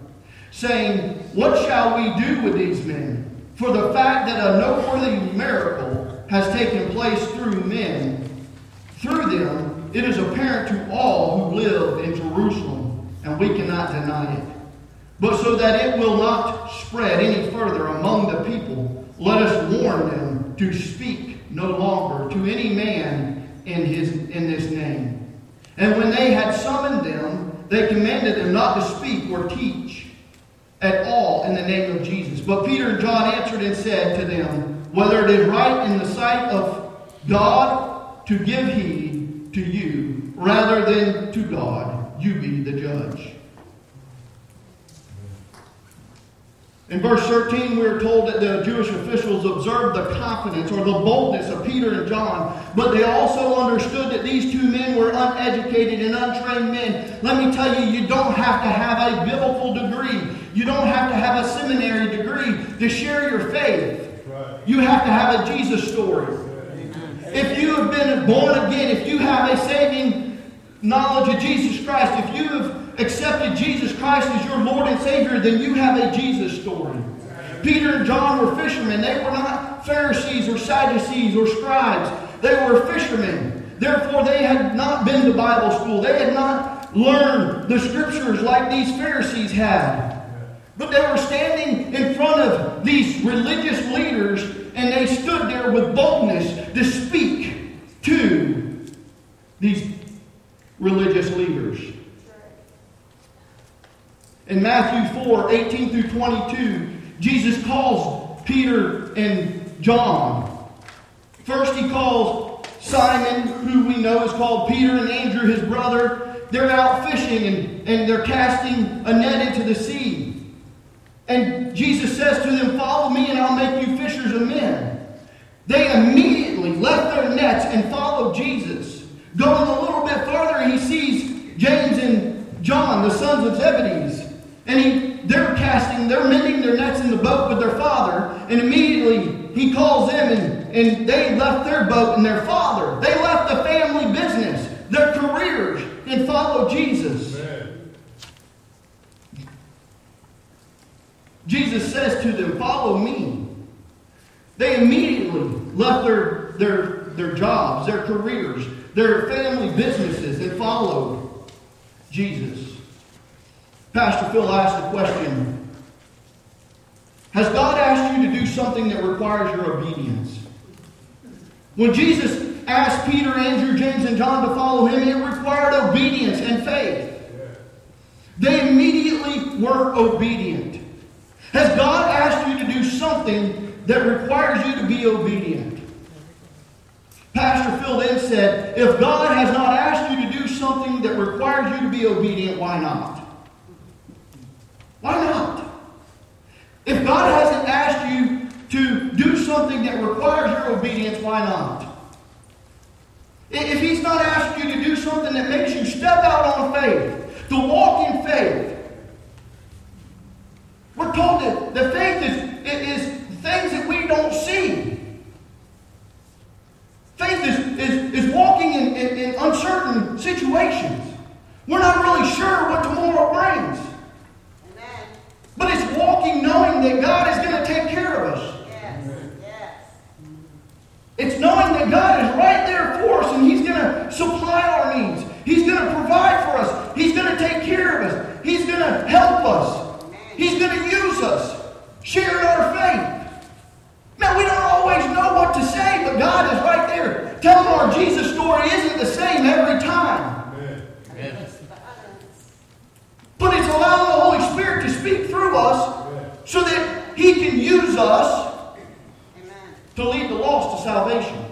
saying, What shall we do with these men? For the fact that a noteworthy miracle has taken place through men, through them, it is apparent to all who live in Jerusalem, and we cannot deny it. But so that it will not spread any further among the people, let us warn them to speak no longer to any man in, his, in this name. And when they had summoned them, they commanded them not to speak or teach at all in the name of Jesus. But Peter and John answered and said to them, Whether it is right in the sight of God to give heed to you rather than to God, you be the judge. In verse 13, we are told that the Jewish officials observed the confidence or the boldness of Peter and John, but they also understood that these two men were uneducated and untrained men. Let me tell you, you don't have to have a biblical degree, you don't have to have a seminary degree to share your faith. You have to have a Jesus story. If you have been born again, if you have a saving knowledge of Jesus Christ, if you have accepted Jesus Christ as your Lord and Savior, then you have a Jesus story. Peter and John were fishermen. They were not Pharisees or Sadducees or scribes. They were fishermen. Therefore, they had not been to Bible school. They had not learned the scriptures like these Pharisees had. But they were standing in front of these religious leaders, and they stood there with boldness to speak to these religious leaders. In Matthew 4 18 through 22, Jesus calls Peter and John. First, he calls Simon, who we know is called Peter, and Andrew, his brother. They're out fishing and, and they're casting a net into the sea. And Jesus says to them, Follow me, and I'll make you fishers of men. They immediately left their nets and followed Jesus. Going a little bit further, he sees James and John, the sons of Zebedee. And he, they're casting, they're mending their nets in the boat with their father, and immediately he calls them, and, and they left their boat and their father. They left the family business, their careers, and followed Jesus. Amen. Jesus says to them, Follow me. They immediately left their, their, their jobs, their careers, their family businesses, and followed Jesus. Pastor Phil asked the question Has God asked you to do something that requires your obedience? When Jesus asked Peter, Andrew, James, and John to follow him, it required obedience and faith. They immediately were obedient. Has God asked you to do something that requires you to be obedient? Pastor Phil then said, If God has not asked you to do something that requires you to be obedient, why not? Why not? If God hasn't asked you to do something that requires your obedience, why not? If He's not asked you to do something that makes you step out on faith, to walk in faith, we're told that the faith is, is things that we don't see. Faith is, is, is walking in, in, in uncertain situations. We're not really sure what tomorrow brings. But it's walking knowing that God is going to take care of us. Yes. Yes. It's knowing that God is right there for us and He's going to supply our needs. He's going to provide for us. He's going to take care of us. He's going to help us. He's going to use us. Share our faith. Now, we don't always know what to say, but God is right there. Telling our Jesus story isn't the same every time. But it's allowing the Holy Spirit to speak through us so that He can use us to lead the lost to salvation.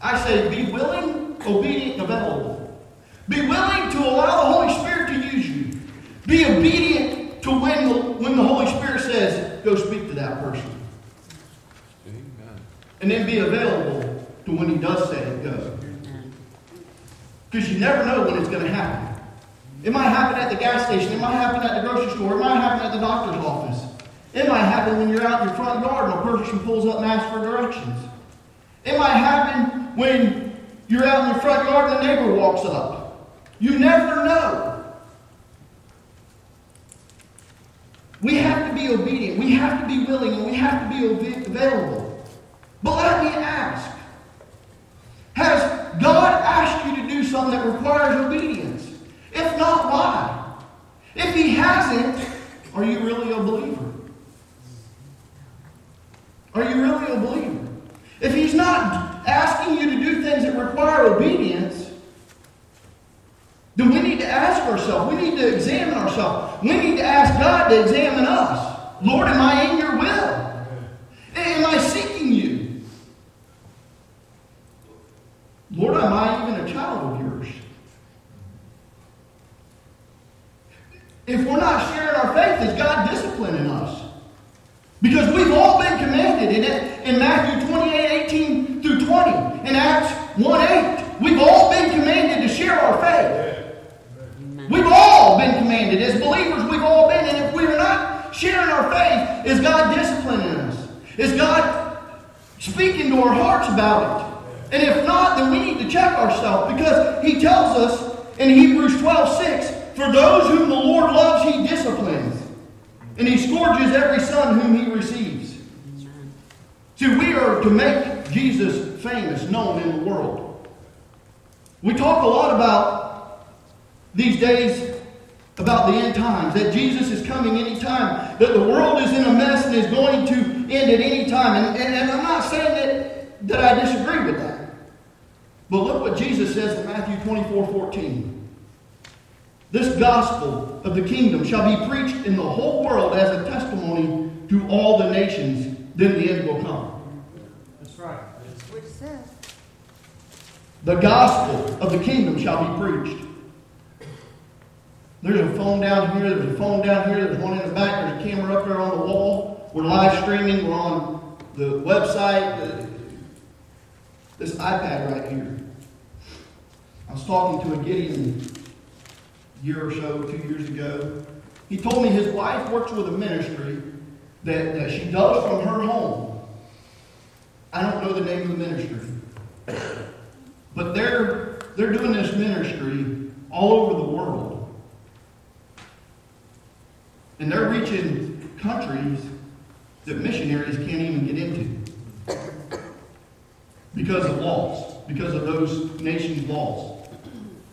I say, be willing, obedient, available. Be willing to allow the Holy Spirit to use you. Be obedient to when the, when the Holy Spirit says, go speak to that person. Amen. And then be available to when He does say, go. Because you never know when it's going to happen. It might happen at the gas station. It might happen at the grocery store. It might happen at the doctor's office. It might happen when you're out in your front yard and a person pulls up and asks for directions. It might happen when you're out in your front yard and the neighbor walks up. You never know. We have to be obedient. We have to be willing and we have to be available. But let me ask Has God asked you to do something that requires obedience? If not, why? If he hasn't, are you really a believer? Are you really a believer? if He's not asking you to do things that require obedience, then we need to ask ourselves. We need to examine ourselves. We need to ask God to examine us. Lord, am I in your will? Am I seeking you? Lord, am I even a child of yours? If we're not sharing our faith, is God disciplining us? Because we've all been commanded in it in Matthew 28, 18 through 20, in Acts 1 8. We've all been commanded to share our faith. We've all been commanded. As believers, we've all been. And if we're not sharing our faith, is God disciplining us? Is God speaking to our hearts about it? And if not, then we need to check ourselves because He tells us in Hebrews 12 6, for those whom the Lord loves, He disciplines. And He scourges every son whom He receives. See, we are to make Jesus famous, known in the world. We talk a lot about these days about the end times, that Jesus is coming anytime, that the world is in a mess and is going to end at any time. And, and, and I'm not saying that, that I disagree with that. But look what Jesus says in Matthew 24 14. This gospel of the kingdom shall be preached in the whole world as a testimony to all the nations, then the end will come. That's right. Which says, The gospel of the kingdom shall be preached. There's a phone down here, there's a phone down here, there's one in the back, there's a camera up there on the wall. We're live streaming, we're on the website, the- this iPad right here. I was talking to a Gideon a year or so, two years ago. He told me his wife works with a ministry that, that she does from her home. I don't know the name of the ministry. But they're they're doing this ministry all over the world. They're countries that missionaries can't even get into. Because of laws, because of those nations' laws.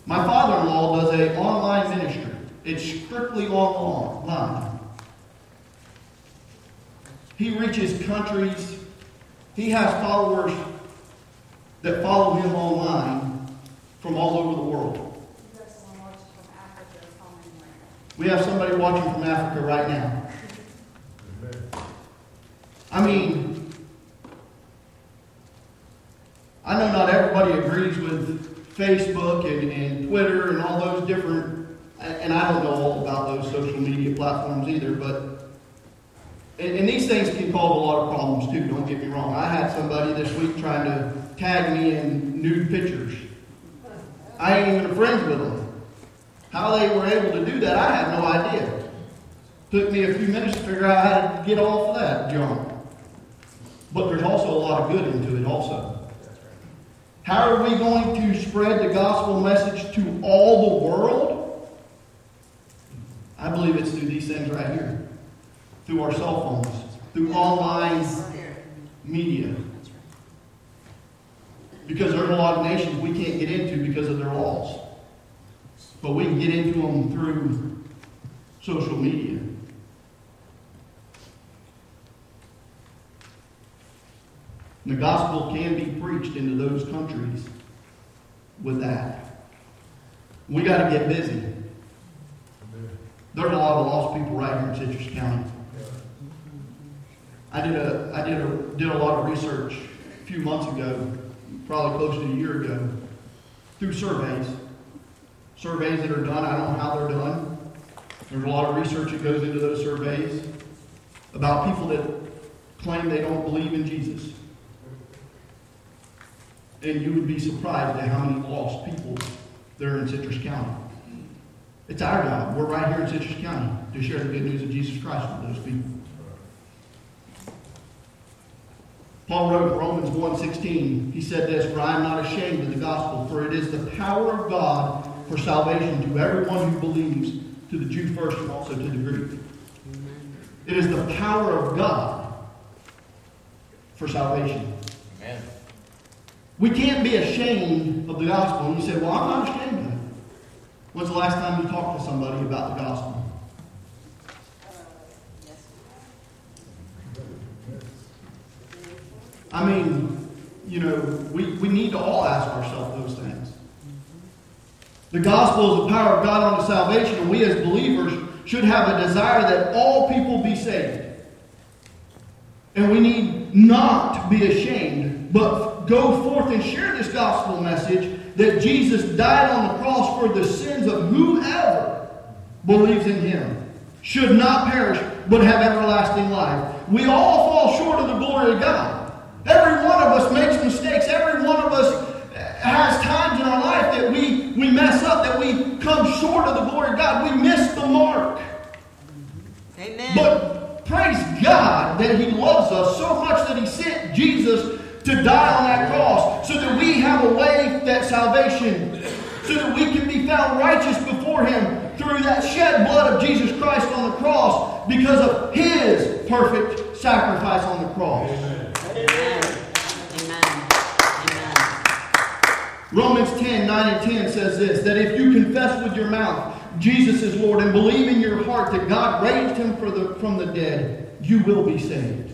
My father-in-law does a online ministry. It's strictly online. He reaches countries. He has followers that follow him online from all over the world. you got someone watching from Africa calling right now. We have somebody watching from Africa right now. I mean, I know not everybody agrees with Facebook and, and Twitter and all those different, and I don't know all about those social media platforms either, but, and, and these things can cause a lot of problems too, don't get me wrong. I had somebody this week trying to tag me in nude pictures. I ain't even friends with them. How they were able to do that, I have no idea. Took me a few minutes to figure out how to get off of that junk. But there's also a lot of good into it also. How are we going to spread the gospel message to all the world? I believe it's through these things right here. Through our cell phones, through online media. Because there's a lot of nations we can't get into because of their laws. But we can get into them through social media. The gospel can be preached into those countries with that. We got to get busy. There's a lot of lost people right here in Citrus County. I did a I did a did a lot of research a few months ago, probably close to a year ago, through surveys. Surveys that are done, I don't know how they're done. There's a lot of research that goes into those surveys about people that claim they don't believe in Jesus. And you would be surprised at how many lost people there are in Citrus County. It's our job. We're right here in Citrus County to share the good news of Jesus Christ with those people. Paul wrote in Romans 1.16, he said this, For I am not ashamed of the gospel, for it is the power of God for salvation to everyone who believes, to the Jew first and also to the Greek. It is the power of God for salvation. Amen. We can't be ashamed of the gospel. And you say, well, I'm not ashamed of it. When's the last time you talked to somebody about the gospel? I mean, you know, we, we need to all ask ourselves those things. The gospel is the power of God unto salvation, and we as believers should have a desire that all people be saved. And we need not be ashamed, but go forth and share this gospel message that Jesus died on the cross for the sins of whoever believes in him. Should not perish, but have everlasting life. We all fall short of the glory of God. Every one of us makes mistakes. Every one of us has times in our life that we, we mess up, that we come short of the glory of God. We miss the mark. Amen. But praise God that He loves us so much that He sent Jesus to die on that cross so that we have a way that salvation, so that we can be found righteous before Him through that shed blood of Jesus Christ on the cross because of His perfect sacrifice on the cross. Amen. Amen. Romans 10 9 and 10 says this that if you confess with your mouth Jesus is Lord and believe in your heart that God raised him the, from the dead, you will be saved.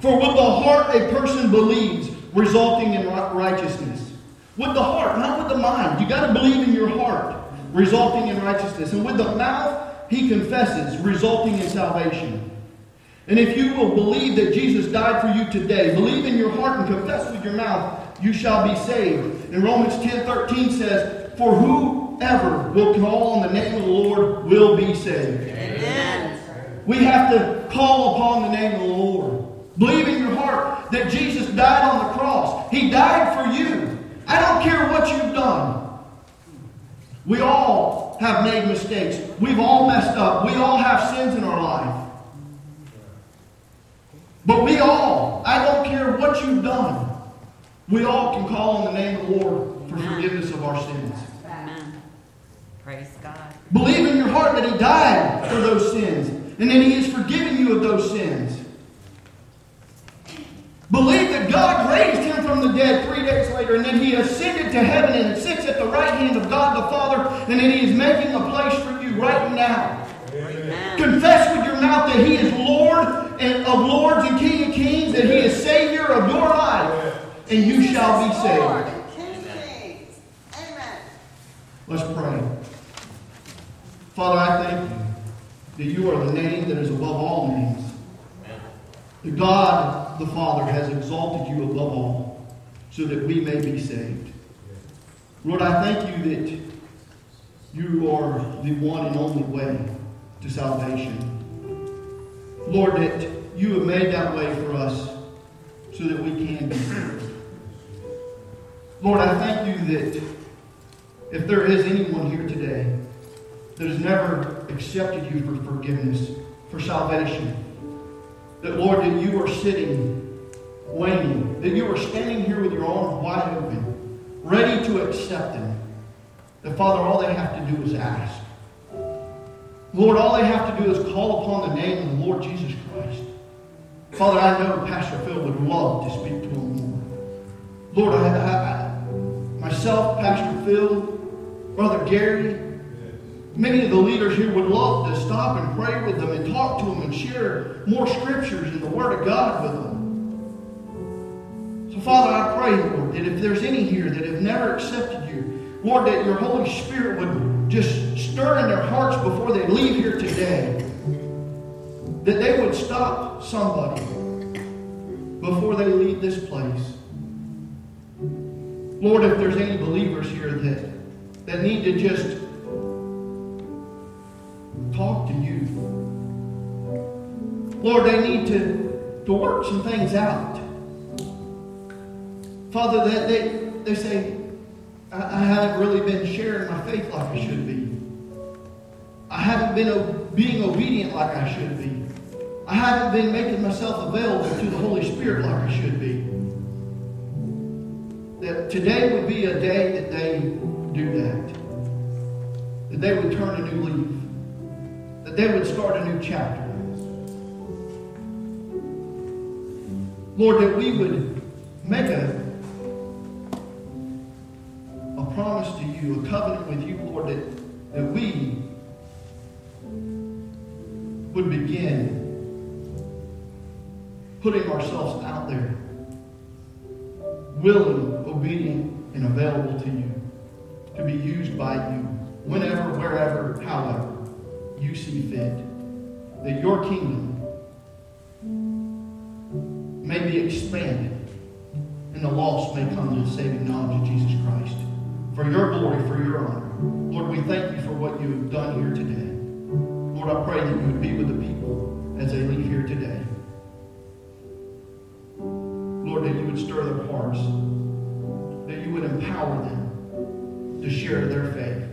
For with the heart a person believes, resulting in righteousness. With the heart, not with the mind. You got to believe in your heart, resulting in righteousness. And with the mouth, he confesses, resulting in salvation. And if you will believe that Jesus died for you today, believe in your heart and confess with your mouth, you shall be saved. And Romans 10 13 says, For whoever will call on the name of the Lord will be saved. Amen. We have to call upon the name of the Lord. Believe in your heart that Jesus died on the cross. He died for you. I don't care what you've done. We all have made mistakes. We've all messed up. We all have sins in our life. But we all, I don't care what you've done, we all can call on the name of the Lord for forgiveness of our sins. Amen. Praise God. Believe in your heart that He died for those sins and that He has forgiven you of those sins. Believe that God raised him from the dead three days later and that he ascended to heaven and sits at the right hand of God the Father and that he is making a place for you right now. Amen. Confess with your mouth that he is Lord and of lords and King of kings, that he is Savior of your life, and you shall be saved. and King of Kings. Amen. Let's pray. Father, I thank you that you are the name that is above all names. The God the Father has exalted you above all so that we may be saved. Lord, I thank you that you are the one and only way to salvation. Lord, that you have made that way for us so that we can be saved. Lord, I thank you that if there is anyone here today that has never accepted you for forgiveness, for salvation, that, Lord, that you are sitting, waiting, that you are standing here with your arms wide open, ready to accept them. That, Father, all they have to do is ask. Lord, all they have to do is call upon the name of the Lord Jesus Christ. Father, I know Pastor Phil would love to speak to him more. Lord, I, I, myself, Pastor Phil, Brother Gary, Many of the leaders here would love to stop and pray with them and talk to them and share more scriptures and the Word of God with them. So, Father, I pray, Lord, that if there's any here that have never accepted you, Lord, that your Holy Spirit would just stir in their hearts before they leave here today. That they would stop somebody before they leave this place. Lord, if there's any believers here that, that need to just talk to you. Lord, they need to, to work some things out. Father, that they, they say, I, I haven't really been sharing my faith like I should be. I haven't been being obedient like I should be. I haven't been making myself available to the Holy Spirit like I should be. That today would be a day that they do that. That they would turn a new leaf that they would start a new chapter. Lord, that we would make a, a promise to you, a covenant with you, Lord, that, that we would begin putting ourselves out there willing, obedient, and available to you, to be used by you, whenever, wherever, however you see fit, that your kingdom may be expanded and the lost may come to the saving knowledge of Jesus Christ. For your glory, for your honor. Lord, we thank you for what you have done here today. Lord, I pray that you would be with the people as they leave here today. Lord, that you would stir their hearts, would empower them to share their faith,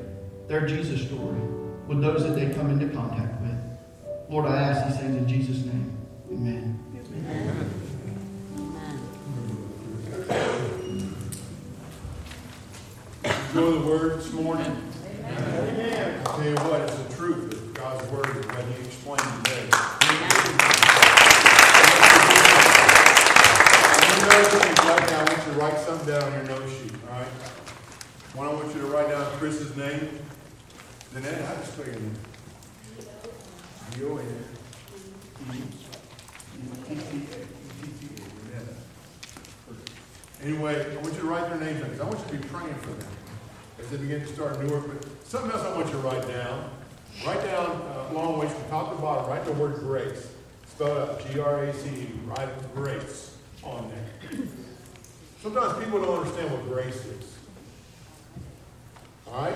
their Jesus story, with those that they come into contact with. Lord, I ask these things in Jesus' name. Amen. Enjoy the word this morning. Amen. I'll tell you what, it's the truth of God's word what he explained today. You know something right now, I want you to write something down on your note sheet, all right? One, I want you to write Chris's name. Then how to spell your name? Anyway, I want you to write their names down, because I want you to be praying for them as they begin to start new work. But something else I want you to write down. Write down, uh, long ways from top to bottom, write the word grace. Spell it out, G-R-A-C-E, write grace on there. Sometimes people don't understand what grace is. All right?